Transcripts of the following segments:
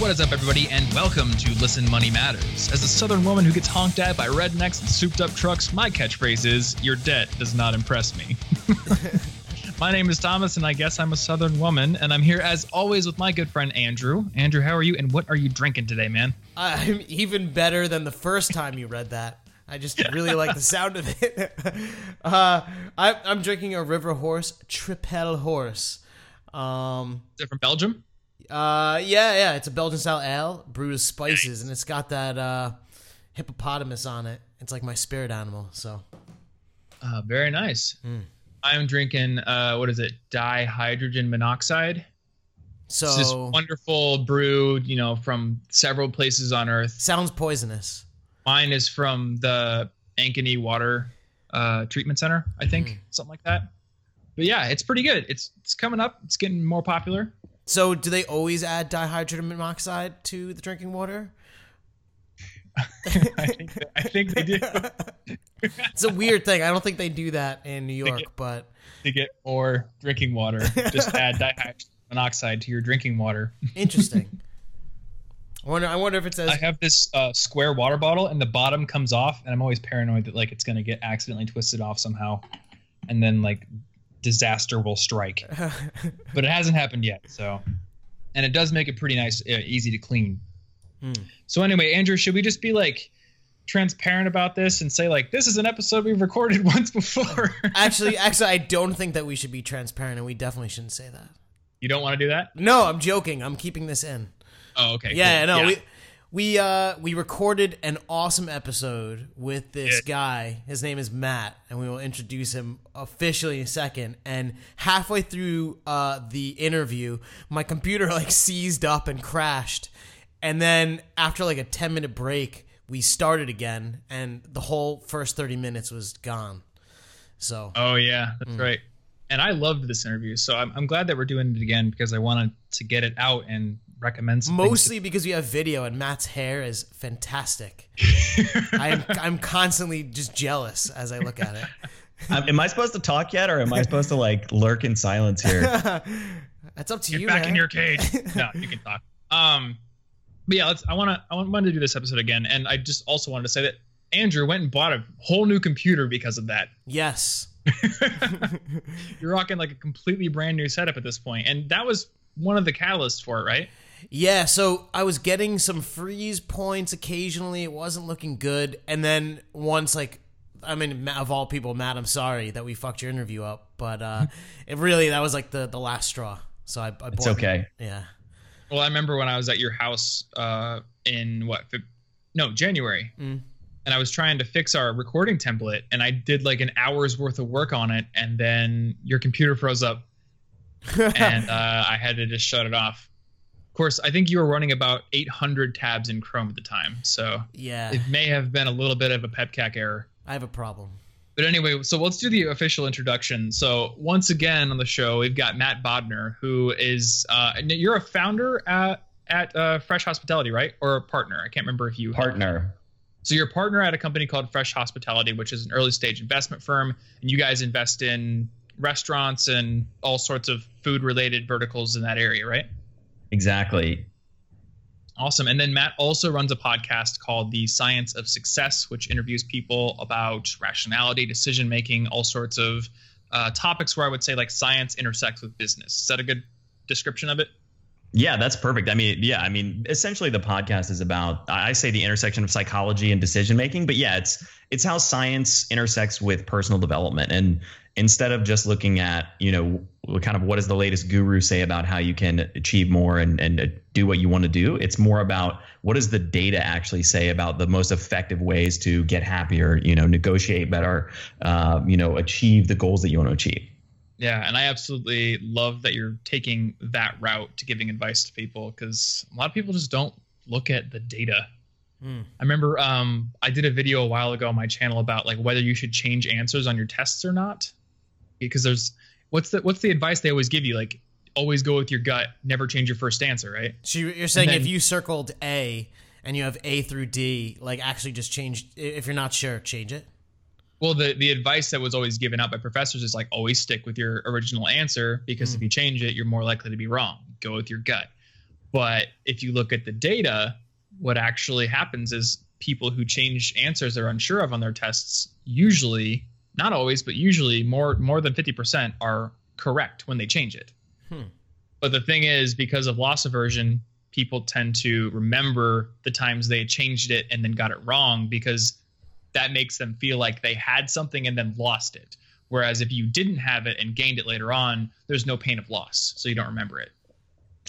What is up, everybody, and welcome to Listen Money Matters. As a southern woman who gets honked at by rednecks and souped up trucks, my catchphrase is, Your debt does not impress me. my name is Thomas, and I guess I'm a southern woman, and I'm here as always with my good friend Andrew. Andrew, how are you, and what are you drinking today, man? I'm even better than the first time you read that. I just really like the sound of it. uh, I, I'm drinking a River Horse Tripel Horse. Um, Is it from Belgium? Uh, yeah, yeah, it's a Belgian style ale brewed with spices, and it's got that uh, hippopotamus on it. It's like my spirit animal. So Uh, very nice. I'm drinking, uh, what is it, dihydrogen monoxide. so It's this wonderful brew, you know, from several places on Earth. sounds poisonous. Mine is from the Ankeny Water uh, Treatment Center, I think, Mm. something like that. But yeah, it's pretty good. It's it's coming up. It's getting more popular. So do they always add dihydrogen monoxide to the drinking water? I think that, I think they do It's a weird thing. I don't think they do that in New York, get- but to get more drinking water. Just add dihydrogen monoxide to your drinking water. interesting. I wonder. I wonder if it says I have this uh, square water bottle, and the bottom comes off, and I'm always paranoid that like it's gonna get accidentally twisted off somehow, and then like disaster will strike. but it hasn't happened yet. So, and it does make it pretty nice, uh, easy to clean. Hmm. So anyway, Andrew, should we just be like transparent about this and say like this is an episode we've recorded once before? actually, actually, I don't think that we should be transparent, and we definitely shouldn't say that. you don't want to do that? No, I'm joking. I'm keeping this in. Oh, okay. Yeah, cool. no, we we uh we recorded an awesome episode with this Good. guy. His name is Matt, and we will introduce him officially in a second. And halfway through uh the interview, my computer like seized up and crashed. And then after like a 10 minute break, we started again and the whole first 30 minutes was gone. So, Oh yeah, that's Hmm. right. And I loved this interview, so I'm, I'm glad that we're doing it again because I wanted to get it out and recommend mostly because we have video and Matt's hair is fantastic. I am I'm constantly just jealous as I look at it. Um, am I supposed to talk yet, or am I supposed to like lurk in silence here? That's up to Get you, back man. in your cage. no, you can talk. Um, but yeah, let's. I want to. I wanted to do this episode again, and I just also wanted to say that Andrew went and bought a whole new computer because of that. yes. You're rocking like a completely brand new setup at this point, and that was one of the catalysts for it, right? Yeah, so I was getting some freeze points occasionally. It wasn't looking good, and then once like I mean, of all people, Matt, I'm sorry that we fucked your interview up, but uh, it really that was like the the last straw. So I, I bought It's okay. Yeah. Well, I remember when I was at your house uh, in what? Feb- No, January. Mm. And I was trying to fix our recording template, and I did like an hour's worth of work on it, and then your computer froze up, and uh, I had to just shut it off. Of course, I think you were running about 800 tabs in Chrome at the time, so yeah, it may have been a little bit of a PEBCAK error. I have a problem. But anyway, so let's do the official introduction. So once again on the show, we've got Matt Bodnar, who is uh, and you're a founder at at uh, Fresh Hospitality, right? Or a partner? I can't remember if you Partner. So you're a partner at a company called Fresh Hospitality, which is an early stage investment firm, and you guys invest in restaurants and all sorts of food related verticals in that area, right? Exactly. Awesome. And then Matt also runs a podcast called The Science of Success, which interviews people about rationality, decision making, all sorts of uh, topics where I would say like science intersects with business. Is that a good description of it? Yeah, that's perfect. I mean, yeah, I mean, essentially the podcast is about I say the intersection of psychology and decision making, but yeah, it's it's how science intersects with personal development. And instead of just looking at, you know, kind of what does the latest guru say about how you can achieve more and and uh, do what you want to do, it's more about what does the data actually say about the most effective ways to get happier, you know, negotiate better, uh, you know, achieve the goals that you want to achieve. Yeah, and I absolutely love that you're taking that route to giving advice to people because a lot of people just don't look at the data. Hmm. I remember um, I did a video a while ago on my channel about like whether you should change answers on your tests or not, because there's what's the what's the advice they always give you like always go with your gut, never change your first answer, right? So you're saying then- if you circled A and you have A through D, like actually just change. If you're not sure, change it. Well, the the advice that was always given out by professors is like always stick with your original answer because if you change it, you're more likely to be wrong. Go with your gut. But if you look at the data, what actually happens is people who change answers they're unsure of on their tests usually, not always, but usually more more than 50% are correct when they change it. Hmm. But the thing is, because of loss aversion, people tend to remember the times they changed it and then got it wrong because that makes them feel like they had something and then lost it. Whereas if you didn't have it and gained it later on, there's no pain of loss, so you don't remember it.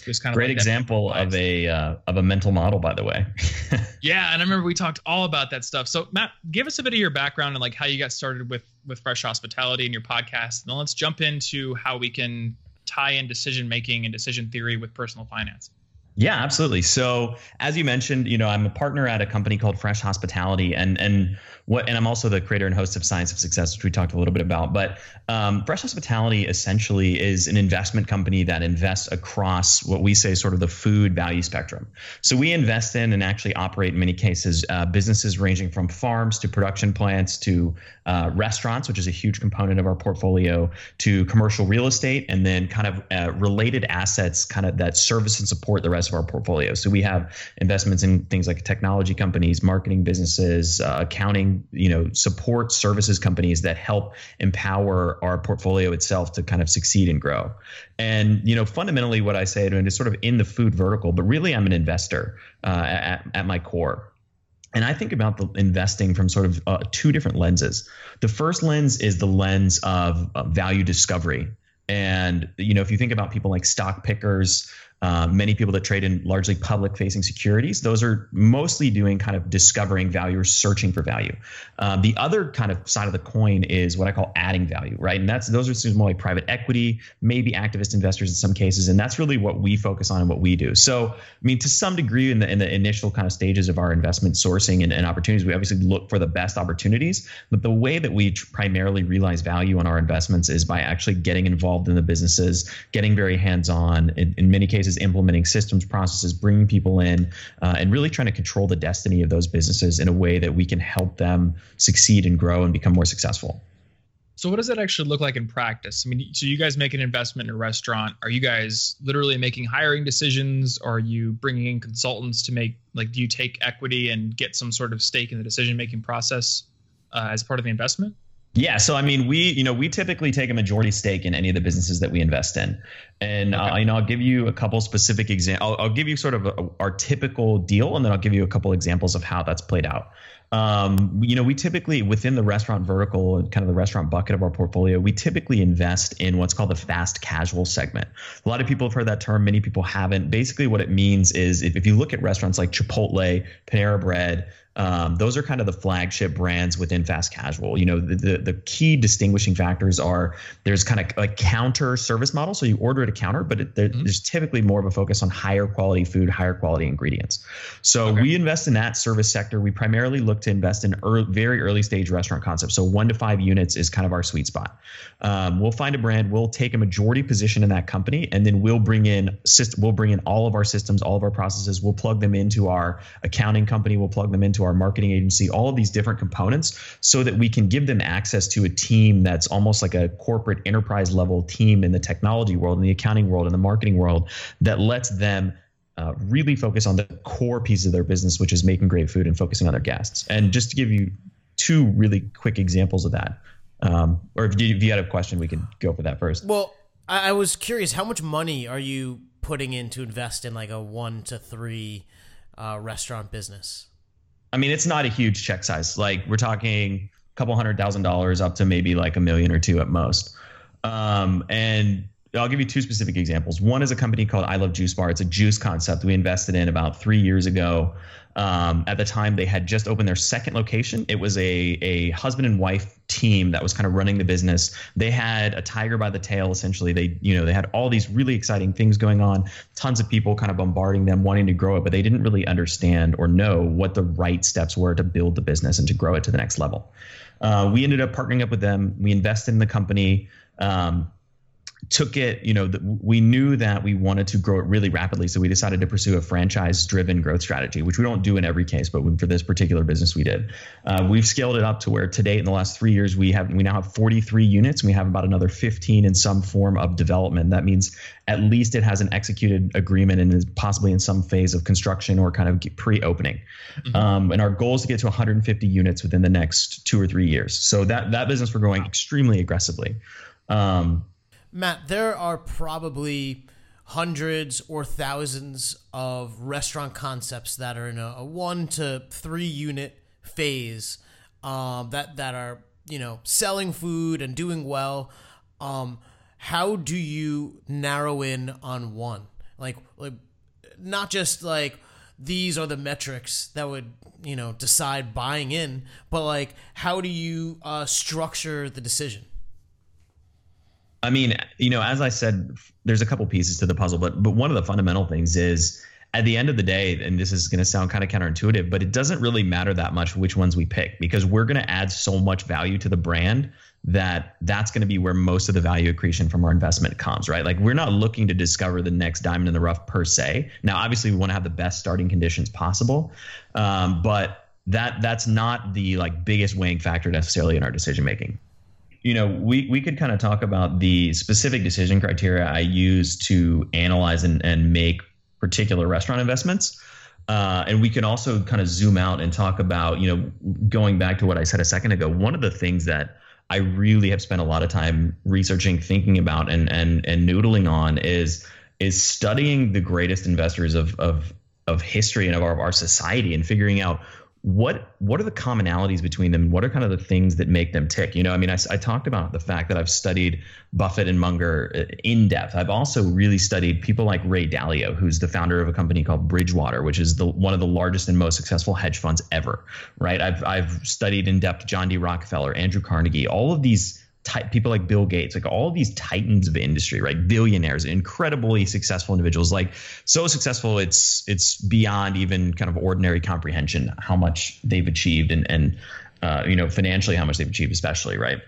It's kind of great like example of a uh, of a mental model, by the way. yeah, and I remember we talked all about that stuff. So Matt, give us a bit of your background and like how you got started with with Fresh Hospitality and your podcast, and then let's jump into how we can tie in decision making and decision theory with personal finance. Yeah, absolutely. So, as you mentioned, you know, I'm a partner at a company called Fresh Hospitality, and and what, and I'm also the creator and host of Science of Success, which we talked a little bit about. But um, Fresh Hospitality essentially is an investment company that invests across what we say sort of the food value spectrum. So we invest in and actually operate in many cases uh, businesses ranging from farms to production plants to uh, restaurants, which is a huge component of our portfolio, to commercial real estate, and then kind of uh, related assets, kind of that service and support the rest of our portfolio. So we have investments in things like technology companies, marketing businesses, uh, you know, support services companies that help empower our portfolio itself to kind of succeed and grow. And you know, fundamentally, what I say to it is sort of in the food vertical, but really, I'm an investor uh, at, at my core. And I think about the investing from sort of uh, two different lenses. The first lens is the lens of uh, value discovery. And you know, if you think about people like stock pickers, uh, many people that trade in largely public facing securities, those are mostly doing kind of discovering value or searching for value. Um, the other kind of side of the coin is what I call adding value, right? And that's those are more like private equity, maybe activist investors in some cases, and that's really what we focus on and what we do. So, I mean, to some degree, in the in the initial kind of stages of our investment sourcing and, and opportunities, we obviously look for the best opportunities. But the way that we primarily realize value on our investments is by actually getting involved in the businesses, getting very hands on. In, in many cases is implementing systems, processes, bringing people in, uh, and really trying to control the destiny of those businesses in a way that we can help them succeed and grow and become more successful. So, what does that actually look like in practice? I mean, so you guys make an investment in a restaurant. Are you guys literally making hiring decisions? Are you bringing in consultants to make, like, do you take equity and get some sort of stake in the decision making process uh, as part of the investment? Yeah, so I mean, we you know we typically take a majority stake in any of the businesses that we invest in, and okay. uh, you know I'll give you a couple specific examples. I'll, I'll, give you sort of a, our typical deal, and then I'll give you a couple examples of how that's played out. Um, you know, we typically within the restaurant vertical and kind of the restaurant bucket of our portfolio, we typically invest in what's called the fast casual segment. A lot of people have heard that term, many people haven't. Basically, what it means is if, if you look at restaurants like Chipotle, Panera Bread, um, those are kind of the flagship brands within fast casual. You know, the, the, the key distinguishing factors are there's kind of a counter service model, so you order at a counter, but it, there, mm-hmm. there's typically more of a focus on higher quality food, higher quality ingredients. So okay. we invest in that service sector. We primarily look to invest in early, very early stage restaurant concepts. So one to five units is kind of our sweet spot. Um, we'll find a brand, we'll take a majority position in that company, and then we'll bring in system, we'll bring in all of our systems, all of our processes. We'll plug them into our accounting company. We'll plug them into our marketing agency, all of these different components so that we can give them access to a team that's almost like a corporate enterprise level team in the technology world, in the accounting world, in the marketing world that lets them uh, really focus on the core piece of their business, which is making great food and focusing on their guests. And just to give you two really quick examples of that, um, or if you, if you had a question, we can go for that first. Well, I was curious, how much money are you putting in to invest in like a one to three uh, restaurant business? I mean, it's not a huge check size. Like we're talking a couple hundred thousand dollars up to maybe like a million or two at most. Um, and I'll give you two specific examples. One is a company called I Love Juice Bar. It's a juice concept we invested in about three years ago. Um, at the time, they had just opened their second location. It was a a husband and wife team that was kind of running the business. They had a tiger by the tail, essentially. They you know they had all these really exciting things going on. Tons of people kind of bombarding them, wanting to grow it, but they didn't really understand or know what the right steps were to build the business and to grow it to the next level. Uh, we ended up partnering up with them. We invested in the company. Um, took it, you know, the, we knew that we wanted to grow it really rapidly. So we decided to pursue a franchise driven growth strategy, which we don't do in every case, but for this particular business, we did. Uh, we've scaled it up to where today, in the last three years, we have we now have 43 units. We have about another 15 in some form of development. That means at least it has an executed agreement and is possibly in some phase of construction or kind of pre-opening. Mm-hmm. Um, and our goal is to get to 150 units within the next two or three years. So that that business we're growing extremely aggressively. Um, Matt, there are probably hundreds or thousands of restaurant concepts that are in a, a one to three unit phase um, that that are you know selling food and doing well. Um, how do you narrow in on one? Like like not just like these are the metrics that would you know decide buying in, but like how do you uh, structure the decision? I mean, you know, as I said, there's a couple pieces to the puzzle, but but one of the fundamental things is at the end of the day, and this is going to sound kind of counterintuitive, but it doesn't really matter that much which ones we pick because we're going to add so much value to the brand that that's going to be where most of the value accretion from our investment comes, right? Like we're not looking to discover the next diamond in the rough per se. Now, obviously, we want to have the best starting conditions possible, um, but that that's not the like biggest weighing factor necessarily in our decision making you know, we, we could kind of talk about the specific decision criteria I use to analyze and, and make particular restaurant investments. Uh, and we can also kind of zoom out and talk about, you know, going back to what I said a second ago, one of the things that I really have spent a lot of time researching, thinking about, and and and noodling on is is studying the greatest investors of of of history and of our, of our society and figuring out what what are the commonalities between them? What are kind of the things that make them tick? You know, I mean, I, I talked about the fact that I've studied Buffett and Munger uh, in depth. I've also really studied people like Ray Dalio, who's the founder of a company called Bridgewater, which is the one of the largest and most successful hedge funds ever. Right? I've I've studied in depth John D. Rockefeller, Andrew Carnegie, all of these Type, people like Bill Gates, like all these titans of industry, right? Billionaires, incredibly successful individuals, like so successful it's it's beyond even kind of ordinary comprehension how much they've achieved and and uh, you know financially how much they've achieved, especially right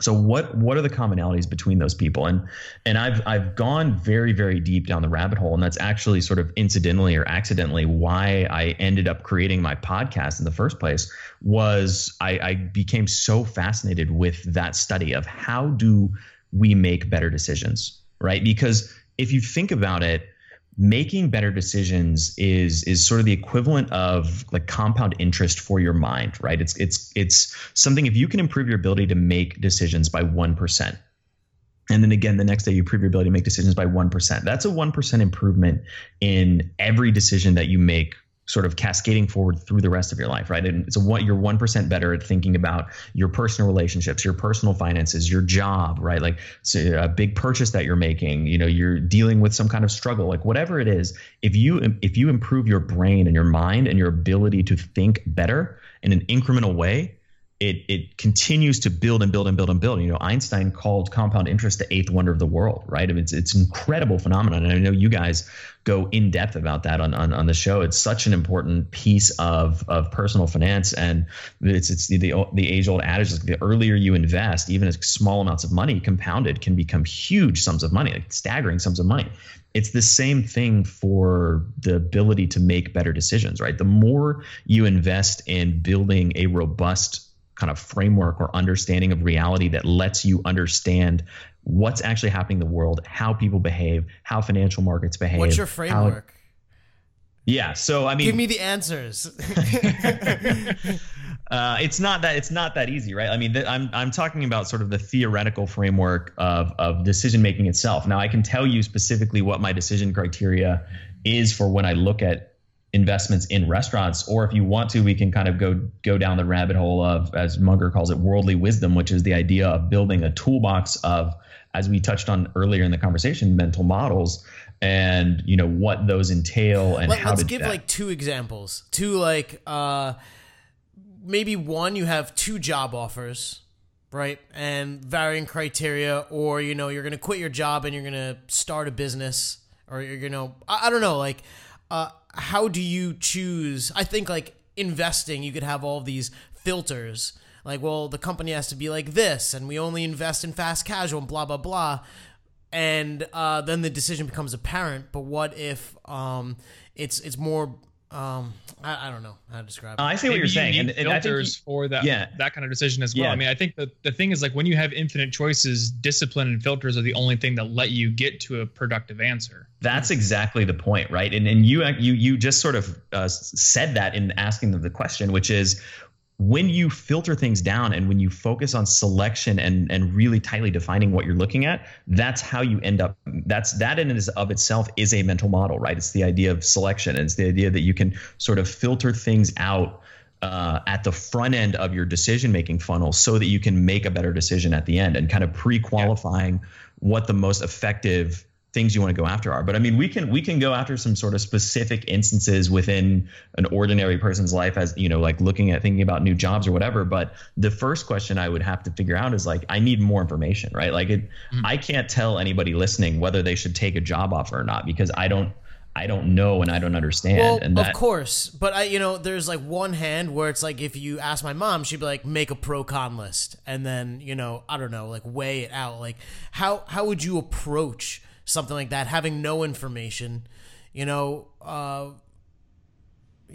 so what what are the commonalities between those people? And and i've i've gone very very deep down the rabbit hole and that's actually sort of incidentally or accidentally why i ended up creating my podcast in the first place was i i became so fascinated with that study of how do we make better decisions right? Because if you think about it making better decisions is is sort of the equivalent of like compound interest for your mind right? It's it's it's something if you can improve your ability to make decisions by 1% and then again the next day you improve your ability to make decisions by 1% that's a 1% improvement in every decision that you make sort of cascading forward through the rest of your life, right? And it's what you're one percent better at thinking about your personal relationships, your personal finances, your job, right? Like a big purchase that you're making, you know, you're dealing with some kind of struggle, like whatever it is. If you if you improve your brain and your mind and your ability to think better in an incremental way, it it continues to build and build and build and build. You know, Einstein called compound interest the eighth wonder of the world, right? I mean, it's it's incredible phenomenon, and I know you guys go in depth about that on, on on the show. It's such an important piece of of personal finance, and it's it's the the, the age old adage: like the earlier you invest, even small amounts of money compounded can become huge sums of money, like staggering sums of money. It's the same thing for the ability to make better decisions, right? The more you invest in building a robust kind of framework or understanding of reality that lets you understand what's actually happening in the world, how people behave, how financial markets behave. What's your framework? How, yeah, so I mean, give me the answers. uh, it's not that it's not that easy, right? I mean, th- I'm I'm talking about sort of the theoretical framework of of decision making itself. Now, I can tell you specifically what my decision criteria is for when I look at investments in restaurants or if you want to we can kind of go go down the rabbit hole of as munger calls it worldly wisdom which is the idea of building a toolbox of as we touched on earlier in the conversation mental models and you know what those entail and Let, how let's to give like two examples. Two like uh maybe one you have two job offers right and varying criteria or you know you're gonna quit your job and you're gonna start a business or you're gonna i, I don't know like uh how do you choose? I think like investing, you could have all these filters. Like, well, the company has to be like this, and we only invest in fast casual, and blah blah blah. and uh, then the decision becomes apparent. But what if um, it's it's more um, I, I don't know how to describe it. I see what Maybe you're saying, you and, need and I filters you- for that yeah. that kind of decision as well. Yeah. I mean, I think that the thing is like when you have infinite choices, discipline and filters are the only thing that let you get to a productive answer. That's exactly the point, right? And and you you you just sort of uh, said that in asking them the question, which is when you filter things down and when you focus on selection and and really tightly defining what you're looking at, that's how you end up. That's that in and of itself is a mental model, right? It's the idea of selection. and It's the idea that you can sort of filter things out uh, at the front end of your decision making funnel so that you can make a better decision at the end and kind of pre-qualifying what the most effective things you want to go after are. But i mean we can we can go after some sort of specific instances within an ordinary person's life as you know like looking at thinking about new jobs or whatever. But the first question i would have to figure out is like i need more information right? Like it mm-hmm. i can't tell anybody listening whether they should take a job offer or not because i don't i don't know and i don't understand Well, and that of course, but I, you know, there's like one hand where it's like if you ask my mom, she'd be like, make a pro con list, and then you know, I don't know, like weigh it out. Like how how would you approach something like that, having no information? You know, uh,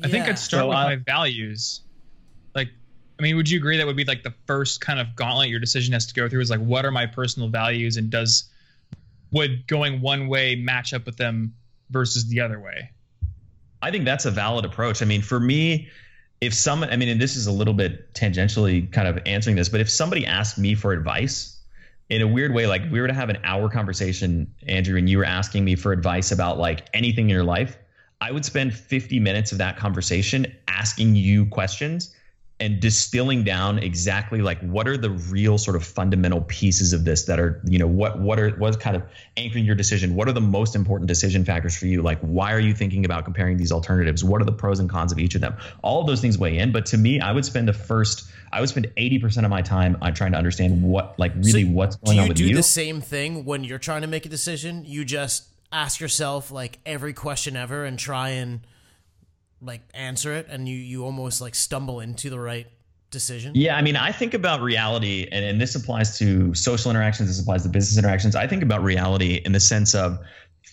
I think. I'd start So, with uh, my values. Like, I mean, would you agree that would be like the first kind of gauntlet your decision has to go through? Is like, what are my personal values, and does would going one way match up with them versus the other way? I think that's a valid approach. I mean, for me, if someone, I mean, and this is a little bit tangentially kind of answering this, but if somebody asked me for advice in a weird way, like we were to have an hour conversation, Andrew, and you were asking me for advice about like anything in your life, I would spend 50 minutes of that conversation asking you questions and distilling down exactly like what are the real sort of fundamental pieces of this that are you know what what are what's kind of anchoring your decision? What are the most important decision factors for you? Like why are you thinking about comparing these alternatives? What are the pros and cons of each of them? All of those things weigh in but to me i would spend the first i would spend 80% of my time on trying to understand what like really So what's going on with you. do you do the same thing when you're trying to make a decision? You just ask yourself like every question ever and try and like answer it, and you you almost like stumble into the right decision. Yeah, I mean, I think about reality, and, and this applies to social interactions, this applies to business interactions. I think about reality in the sense of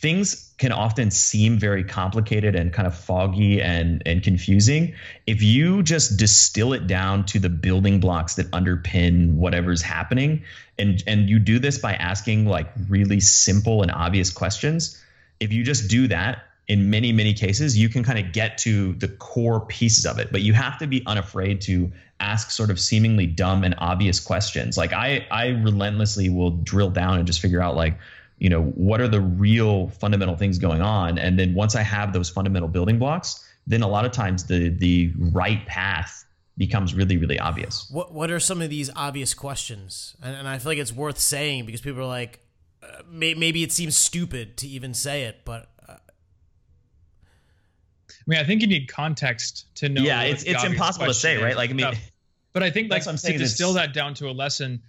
things can often seem very complicated and kind of foggy and, and confusing. If you just distill it down to the building blocks that underpin whatever's happening, and, and you do this by asking like really simple and obvious questions, if you just do that, in many many cases you can kind of get to the core pieces of it but you have to be unafraid to ask sort of seemingly dumb and obvious questions like i i relentlessly will drill down and just figure out like you know what are the real fundamental things going on and then once i have those fundamental building blocks then a lot of times the the right path becomes really really obvious What what are some of these obvious questions? And, and I feel like it's worth saying because people are like, uh, may, maybe it seems stupid to even say it, but uh, I mean, I think you need context to know. yeah it's it's impossible to say is right like i mean. But I think like That's what to distill that down to a lesson.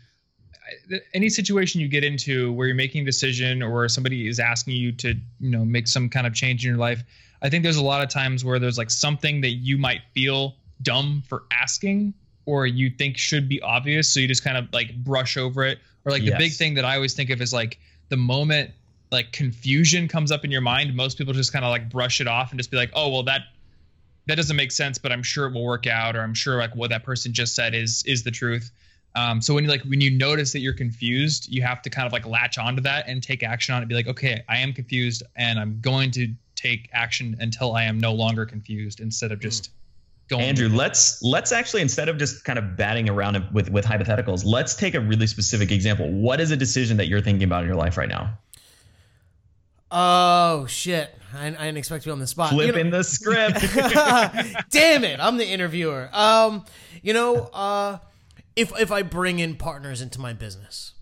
Any situation you get into where you're making a decision or somebody is asking you to, you know, make some kind of change in your life, I think there's a lot of times where there's like something that you might feel dumb for asking or you think should be obvious, so you just kind of like brush over it. Or like the big thing that I always think of is like the moment like confusion comes up in your mind, most people just kind of like brush it off and just be like, "Oh, well that that doesn't make sense, but I'm sure it will work out, or I'm sure like what that person just said is is the truth. Um, so when you like when you notice that you're confused, you have to kind of like latch onto that and take action on it. Be like, okay, I am confused, and I'm going to take action until I am no longer confused, instead of just going. Andrew, let's let's actually instead of just kind of batting around with with hypotheticals, let's take a really specific example. What is a decision that you're thinking about in your life right now? oh shit, I, I didn't expect to be on the spot. You know- the script. Damn it, I'm the interviewer. Um, you know, uh, if if I bring in partners into my business,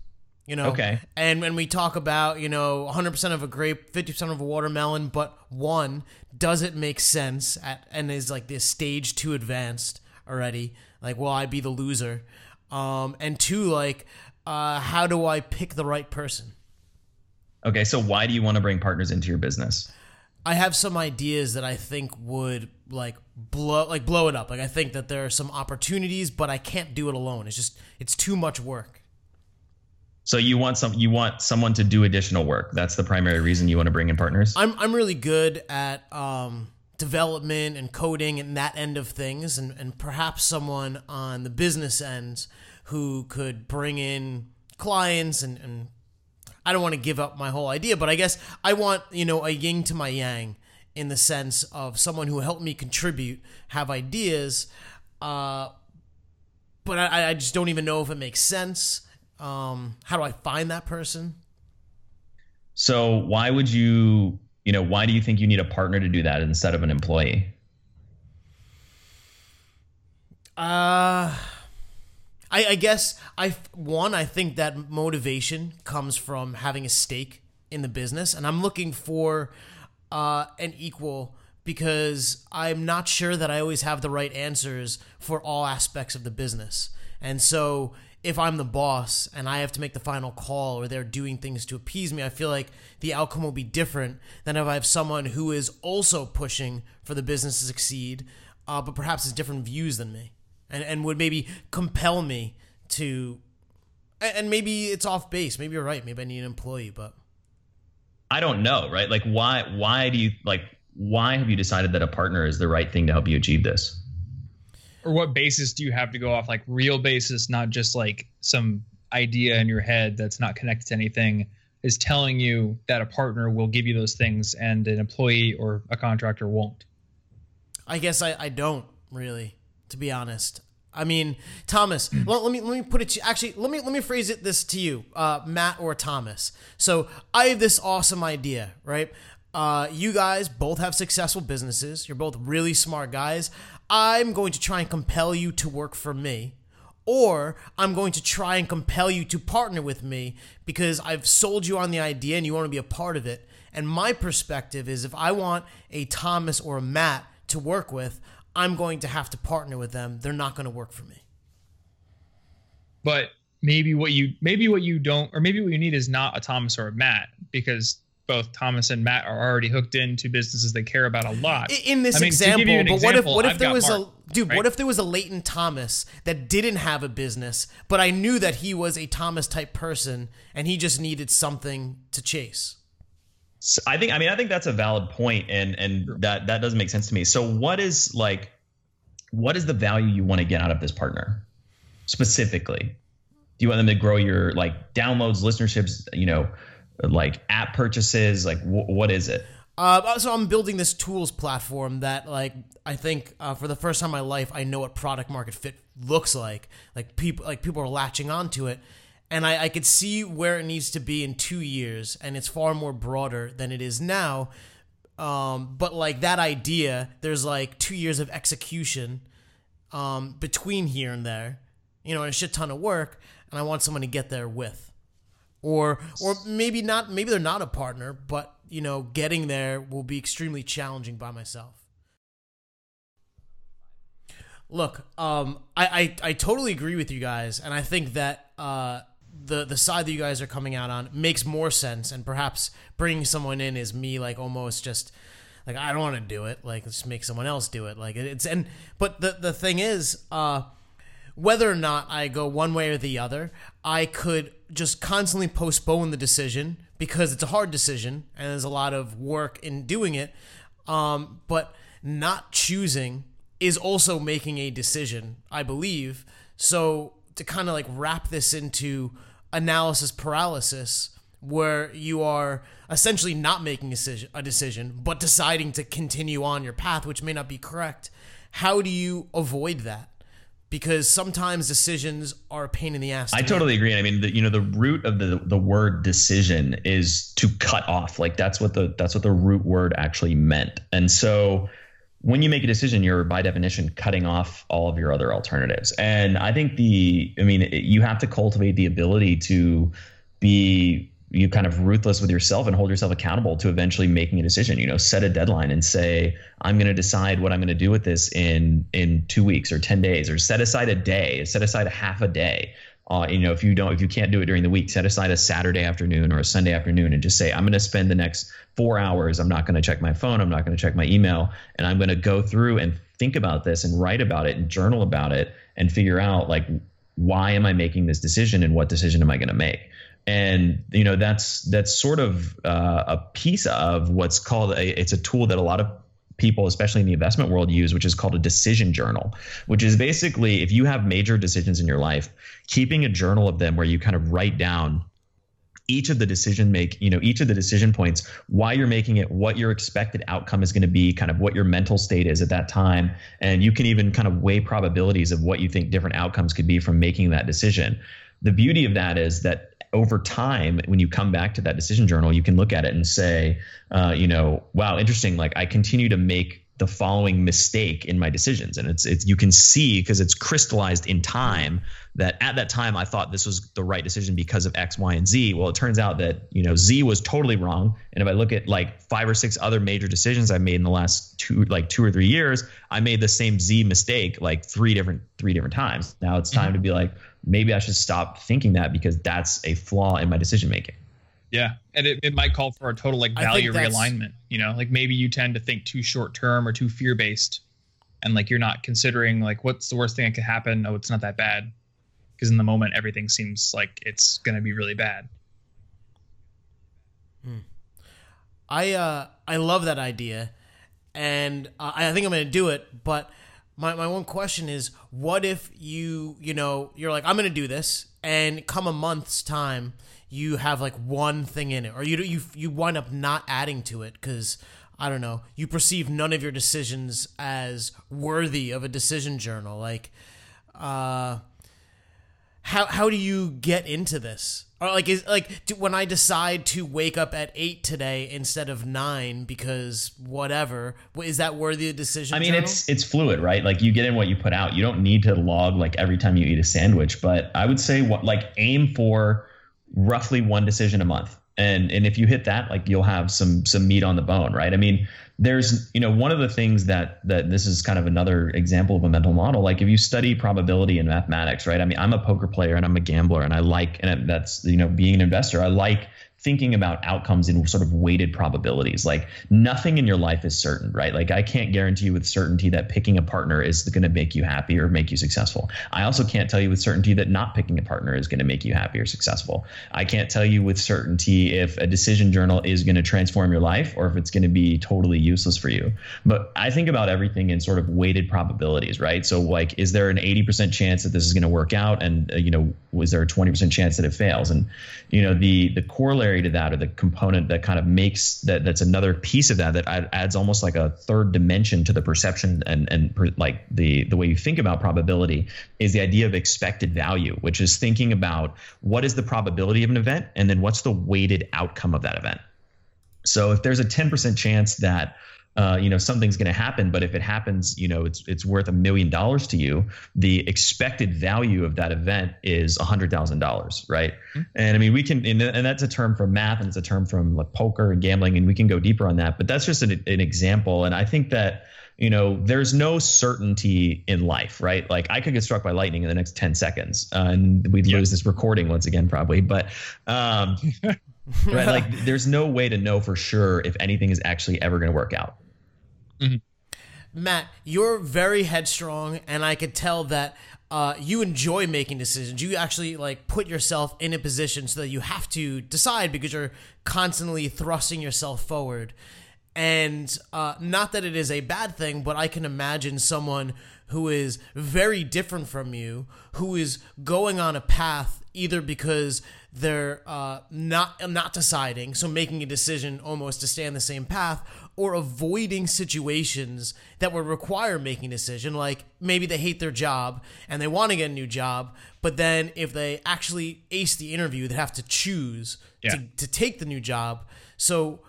you know, Okay. and when we talk about you know 100% of a grape, 50% of a watermelon, but one does it make sense at and is like this stage too advanced already? Like, will I be the loser? Um, and two, like, uh, how do I pick the right person? okay, so why do you want to bring partners into your business? I have some ideas that I think would like blow like blow it up. Like I think that there are some opportunities, but I can't do it alone. It's just it's too much work. So you want some you want someone to do additional work. That's the primary reason you want to bring in partners. I'm I'm really good at um, development and coding and that end of things, and and perhaps someone on the business end who could bring in clients and and I don't want to give up my whole idea, but I guess I want you know a yin to my yang in the sense of someone who helped me contribute, have ideas, uh, but I, I just don't even know if it makes sense. Um, how do I find that person? So why would you, you know, why do you think you need a partner to do that instead of an employee? Uh, I, I guess I one I think that motivation comes from having a stake in the business, and I'm looking for uh, an equal because I'm not sure that I always have the right answers for all aspects of the business, and so if I'm the boss and I have to make the final call or they're doing things to appease me, I feel like the outcome will be different than if I have someone who is also pushing for the business to succeed, uh, but perhaps has different views than me and, and would maybe compel me to. And maybe it's off base. Maybe you're right. Maybe I need an employee, but. I don't know, right? Like, why? Why do you like? Why have you decided that a partner is the right thing to help you achieve this? or what basis do you have to go off like real basis not just like some idea in your head that's not connected to anything is telling you that a partner will give you those things and an employee or a contractor won't i guess i, I don't really to be honest I mean, Thomas. let, let, me let me put it to actually. Let me let me phrase it this to you, uh, Matt or Thomas. So I have this awesome idea, right? Uh, you guys both have successful businesses. You're both really smart guys. I'm going to try and compel you to work for me, or I'm going to try and compel you to partner with me because I've sold you on the idea and you want to be a part of it. And my perspective is if I want a Thomas or a Matt to work with, I'm going to have to partner with them. They're not going to work for me. But maybe what you maybe what you don't or maybe what you need is not a Thomas or a Matt because both Thomas and Matt are already hooked into businesses they care about a lot. In this I mean, example, but example, what if what if I've there was Mark, a dude? Right? What if there was a Leighton Thomas that didn't have a business, but I knew that he was a Thomas type person and he just needed something to chase. So I think I mean I think that's a valid point and and that that doesn't make sense to me. So what is like what is the value you want to get out of this partner specifically? Do you want them to grow your like downloads, listenerships, you know, like app purchases? Like wh- what is it? Uh, so I'm building this tools platform that, like, I think uh, for the first time in my life, I know what product market fit looks like. Like people, like people are latching onto it, and I, I could see where it needs to be in two years, and it's far more broader than it is now. Um, but like that idea, there's like two years of execution um, between here and there, you know, and a shit ton of work, and I want someone to get there with or or maybe not maybe they're not a partner but you know getting there will be extremely challenging by myself look um i i, I totally agree with you guys and i think that uh the the side that you guys are coming out on makes more sense and perhaps bringing someone in is me like almost just like i don't want to do it like let's make someone else do it like it's and but the the thing is uh whether or not I go one way or the other, I could just constantly postpone the decision because it's a hard decision and there's a lot of work in doing it. Um, but not choosing is also making a decision, I believe. So to kind of like wrap this into analysis paralysis, where you are essentially not making a decision, a decision, but deciding to continue on your path, which may not be correct. How do you avoid that? because sometimes decisions are a pain in the ass. To I totally agree. I mean, the, you know, the root of the the word decision is to cut off. Like that's what the that's what the root word actually meant. And so when you make a decision, you're by definition cutting off all of your other alternatives. And I think the, I mean, you have to cultivate the ability to be you kind of ruthless with yourself and hold yourself accountable to eventually making a decision you know set a deadline and say i'm going to decide what i'm going to do with this in in two weeks or 10 days or set aside a day set aside a half a day uh, you know if you don't if you can't do it during the week set aside a saturday afternoon or a sunday afternoon and just say i'm going to spend the next four hours. I'm not going to check my phone. I'm not going to check my email. And i'm going to go through and think about this and write about it and journal about it and figure out like why am i making this decision and what decision am i going to make? And you know that's that's sort of uh, a piece of what's called a it's a tool that a lot of people especially in the investment world use which is called a decision journal which is basically if you have major decisions in your life keeping a journal of them where you kind of write down each of the decision make you know each of the decision points why you're making it what your expected outcome is going to be kind of what your mental state is at that time. And you can even kind of weigh probabilities of what you think different outcomes could be from making that decision. The beauty of that is that over time when you come back to that decision journal you can look at it and say uh, you know wow interesting like i continue to make the following mistake in my decisions and it's it's you can see because it's crystallized in time that at that time I thought this was the right decision because of X, Y, and Z. Well, it turns out that you know Z was totally wrong. And if I look at like five or six other major decisions I've made in the last two like two or three years, I made the same Z mistake like three different three different times. Now it's time mm-hmm. to be like maybe I should stop thinking that because that's a flaw in my decision making. Yeah, and it, it might call for a total like value realignment. You know, like maybe you tend to think too short term or too fear based, and like you're not considering like what's the worst thing that could happen. Oh, it's not that bad, because in the moment everything seems like it's going to be really bad. Hmm. I uh I love that idea, and uh, I think I'm going to do it. But my my one question is, what if you you know you're like I'm to do this, and come a month's time you have like one thing in it, or you you you wind up not adding to it because I don't know you perceive none of your decisions as worthy of a decision journal. Like, uh, how how do you get into this? Or like is like do, when I decide to wake up at eight today instead of nine because whatever is that worthy of decision? I mean, journal? it's it's fluid, right? Like you get in what you put out. You don't need to log like every time you eat a sandwich, but I would say what like aim for roughly one decision a month. And and if you hit that, like you'll have some some meat on the bone, right? I mean, there's you know one of the things that that this is kind of another example of a mental model. Like if you study probability in mathematics, right? I mean, I'm a poker player and I'm a gambler, and I like and that's you know being an investor. I like thinking about outcomes in sort of weighted probabilities. Like nothing in your life is certain, right? Like I can't guarantee you with certainty that picking a partner is going to make you happy or make you successful. I also can't tell you with certainty that not picking a partner is going to make you happy or successful. I can't tell you with certainty if a decision journal is going to transform your life or if it's going to be totally useless for you. But I think about everything in sort of weighted probabilities, right? So like is there an 80% chance that this is going to work out and uh, you know was there a 20% chance that it fails? And you know the the corollary to that or the component that kind of makes that that's another piece of that that adds almost like a third dimension to the perception and and per, like the the way you think about probability is the idea of expected value which is thinking about what is the probability of an event and then what's the weighted outcome of that event. So if there's a 10% chance that uh, you know something's going to happen but if it happens you know it's it's worth a million dollars to you the expected value of that event is a hundred thousand dollars right? Mm-hmm. and i mean we can and, and that's a term from math and it's a term from like poker and gambling and we can go deeper on that but that's just an, an example and i think that you know there's no certainty in life right? Like i could get struck by lightning in the next 10 seconds uh, and we'd lose this recording once again probably but um right like there's no way to know for sure if anything is actually ever going to work out Mm-hmm. Matt, you're very headstrong, and I could tell that uh, you enjoy making decisions. You actually like put yourself in a position so that you have to decide because you're constantly thrusting yourself forward. And uh, not that it is a bad thing, but I can imagine someone who is very different from you, who is going on a path either because they're uh, not not deciding, so making a decision almost to stay on the same path, or avoiding situations that would require making a decision. Like maybe they hate their job and they want to get a new job, but then if they actually ace the interview, they have to choose yeah. to, to take the new job. So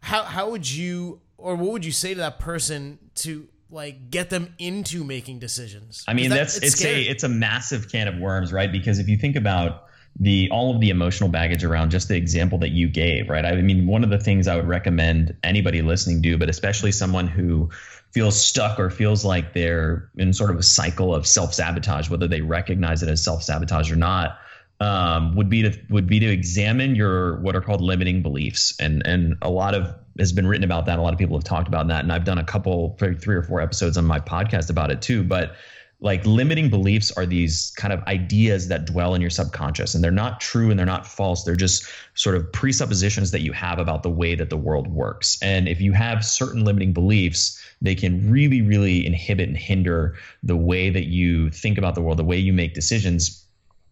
how how would you or what would you say to that person to like get them into making decisions? I mean, that, that's it's, it's a it's a massive can of worms, right? Because if you think about the all of the emotional baggage around just the example that you gave, right? I mean, one of the things I would recommend anybody listening do, but especially someone who feels stuck or feels like they're in sort of a cycle of self sabotage, whether they recognize it as self sabotage or not, um, would be to would be to examine your what are called limiting beliefs, and and a lot of has been written about that. A lot of people have talked about that, and I've done a couple, three or four episodes on my podcast about it too. But like limiting beliefs are these kind of ideas that dwell in your subconscious and they're not true and they're not false. They're just sort of presuppositions that you have about the way that the world works. And if you have certain limiting beliefs they can really really inhibit and hinder the way that you think about the world the way you make decisions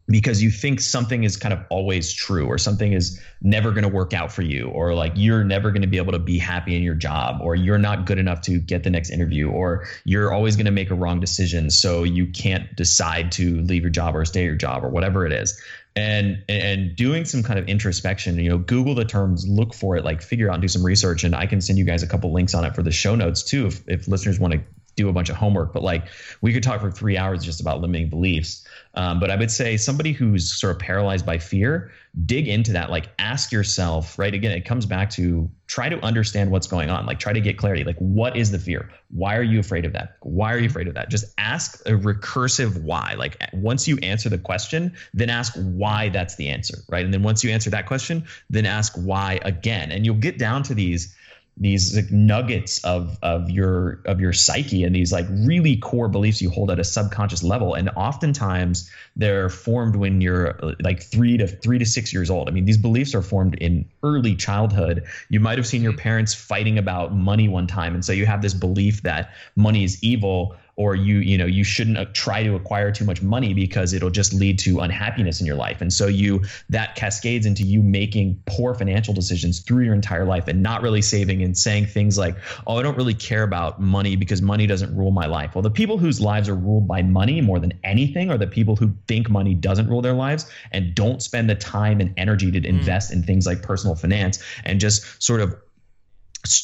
because you think something is kind of always true or something is never going to work out for you or like you're never going to be able to be happy in your job or you're not good enough to get the next interview or you're always going to make a wrong decision so you can't decide to leave your job or stay at your job or whatever it is. And and doing some kind of introspection you know google the terms look for it like figure out and do some research and i can send you guys a couple links on it for the show notes too if, if listeners want to do a bunch of homework but like we could talk for three hours just about limiting beliefs um, but I would say somebody who's sort of paralyzed by fear, dig into that. Like ask yourself, right? Again, it comes back to try to understand what's going on. Like try to get clarity. Like what is the fear? Why are you afraid of that? Why are you afraid of that? Just ask a recursive why. Like once you answer the question, then ask why that's the answer, right? And then once you answer that question, then ask why again. And you'll get down to these these like nuggets of of your of your psyche and these like really core beliefs you hold at a subconscious level. And oftentimes they're formed when you're like 3 to 3 to 6 years old. I mean these beliefs are formed in early childhood. You might have seen your parents fighting about money one time. And so you have this belief that money is evil or you you know you shouldn't try to acquire too much money because it'll just lead to unhappiness in your life and so you that cascades into you making poor financial decisions through your entire life and not really saving and saying things like oh i don't really care about money because money doesn't rule my life well the people whose lives are ruled by money more than anything are the people who think money doesn't rule their lives and don't spend the time and energy to mm. invest in things like personal finance and just sort of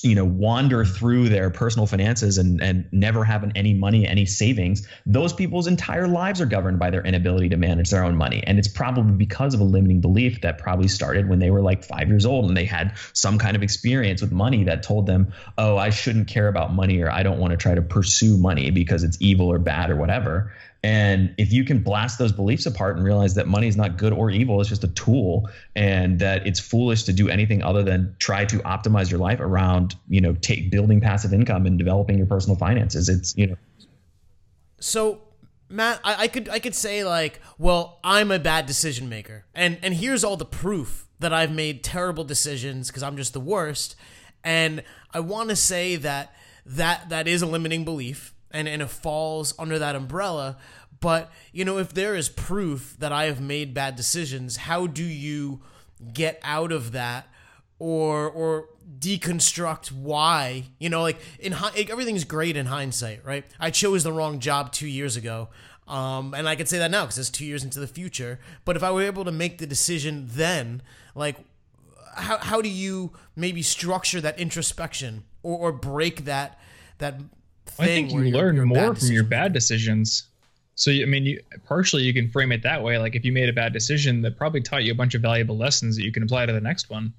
you know wander through their personal finances and and never having any money any savings those people's entire lives are governed by their inability to manage their own money. And it's probably because of a limiting belief that probably started when they were like 5 years old and they had some kind of experience with money that told them oh I shouldn't care about money or I don't want to try to pursue money because it's evil or bad or whatever and if you can blast those beliefs apart and realize that money is not good or evil, it's just a tool, and that it's foolish to do anything other than try to optimize your life around, you know, take building passive income and developing your personal finances. It's you know. So Matt, I, I, could I could say like, well, I'm a bad decision maker, and and here's all the proof that I've made terrible decisions because I'm just the worst, and I want to say that that that is a limiting belief and, and it falls under that umbrella. But, you know, if there is proof that I have made bad decisions, how do you get out of that or or deconstruct why? You know like in everything's great in hindsight right? I chose the wrong job two years ago. Um, and i can say that now because it's two years into the future. But if i were able to make the decision then like how, how do you maybe structure that introspection or, or break that that I think you learn more from your bad decisions. So I mean, you, partially you can frame it that way. Like if you made a bad decision, that probably taught you a bunch of valuable lessons that you can apply to the next one.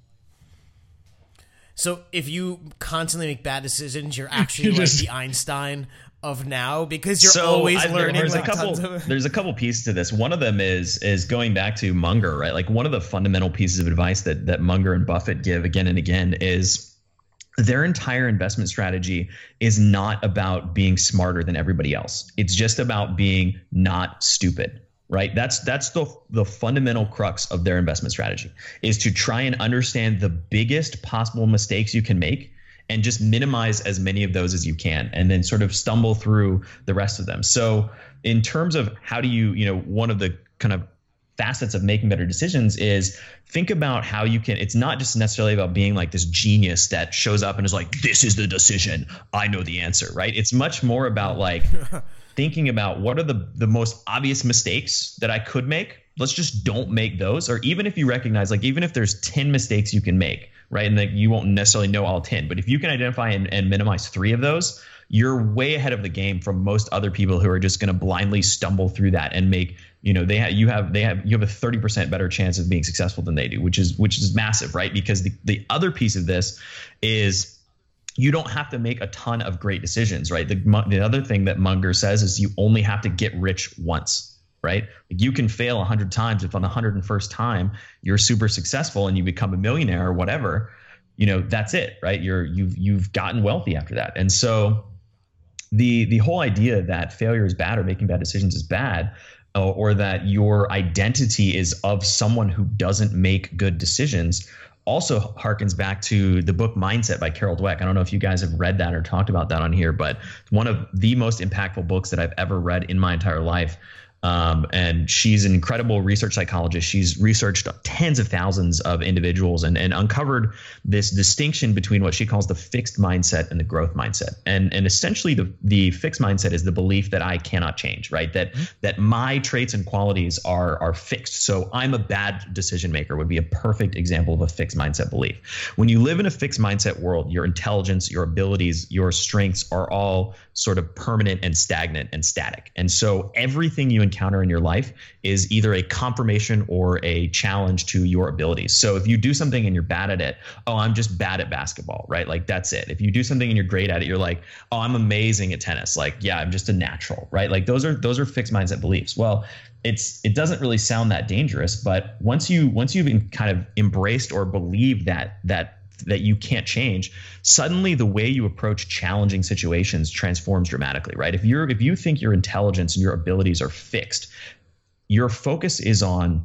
So if you constantly make bad decisions, you're actually you're just, like the Einstein of now because you're so always I, learning. There's like a couple. Of- there's a couple pieces to this. One of them is is going back to Munger, right? Like one of the fundamental pieces of advice that that Munger and Buffett give again and again is their entire investment strategy is not about being smarter than everybody else. It's just about being not stupid, right? That's that's the the fundamental crux of their investment strategy is to try and understand the biggest possible mistakes you can make and just minimize as many of those as you can and then sort of stumble through the rest of them. So in terms of how do you, you know, one of the kind of facets of making better decisions is think about how you can it's not just necessarily about being like this genius that shows up and is like this is the decision. I know the answer right? It's much more about like thinking about what are the the most obvious mistakes that i could make. Let's just don't make those. Or even if you recognize like even if there's 10 mistakes you can make right? And like you won't necessarily know all 10 but if you can identify and, and minimize three of those you're way ahead of the game from most other people who are just going to blindly stumble through that and make you know they have you have they have you have a 30% better chance of being successful than they do which is which is massive right? Because the, the other piece of this is you don't have to make a ton of great decisions right? The, the other thing that munger says is you only have to get rich once right? Like you can fail 100 times if on the 101st time you're super successful and you become a millionaire or whatever you know that's it right? You're you've you've gotten wealthy after that. And so the the whole idea that failure is bad or making bad decisions is bad Uh, or that your identity is of someone who doesn't make good decisions also harkens back to the book Mindset by Carol Dweck. I don't know if you guys have read that or talked about that on here, but one of the most impactful books that I've ever read in my entire life. Um, and she's an incredible research psychologist. She's researched tens of thousands of individuals and, and uncovered this distinction between what she calls the fixed mindset and the growth mindset. And and essentially the the fixed mindset is the belief that I cannot change, right? That mm-hmm. that my traits and qualities are are fixed. So I'm a bad decision maker would be a perfect example of a fixed mindset belief. When you live in a fixed mindset world, your intelligence, your abilities, your strengths are all sort of permanent and stagnant and static. And so everything you encounter in your life is either a confirmation or a challenge to your abilities. So if you do something and you're bad at it, oh, I'm just bad at basketball, right? Like that's it. If you do something and you're great at it, you're like, oh, I'm amazing at tennis. Like, yeah, I'm just a natural, right? Like those are those are fixed mindset beliefs. Well, it's it doesn't really sound that dangerous, but once you once you've kind of embraced or believed that that that you can't change suddenly the way you approach challenging situations transforms dramatically right if you're if you think your intelligence and your abilities are fixed your focus is on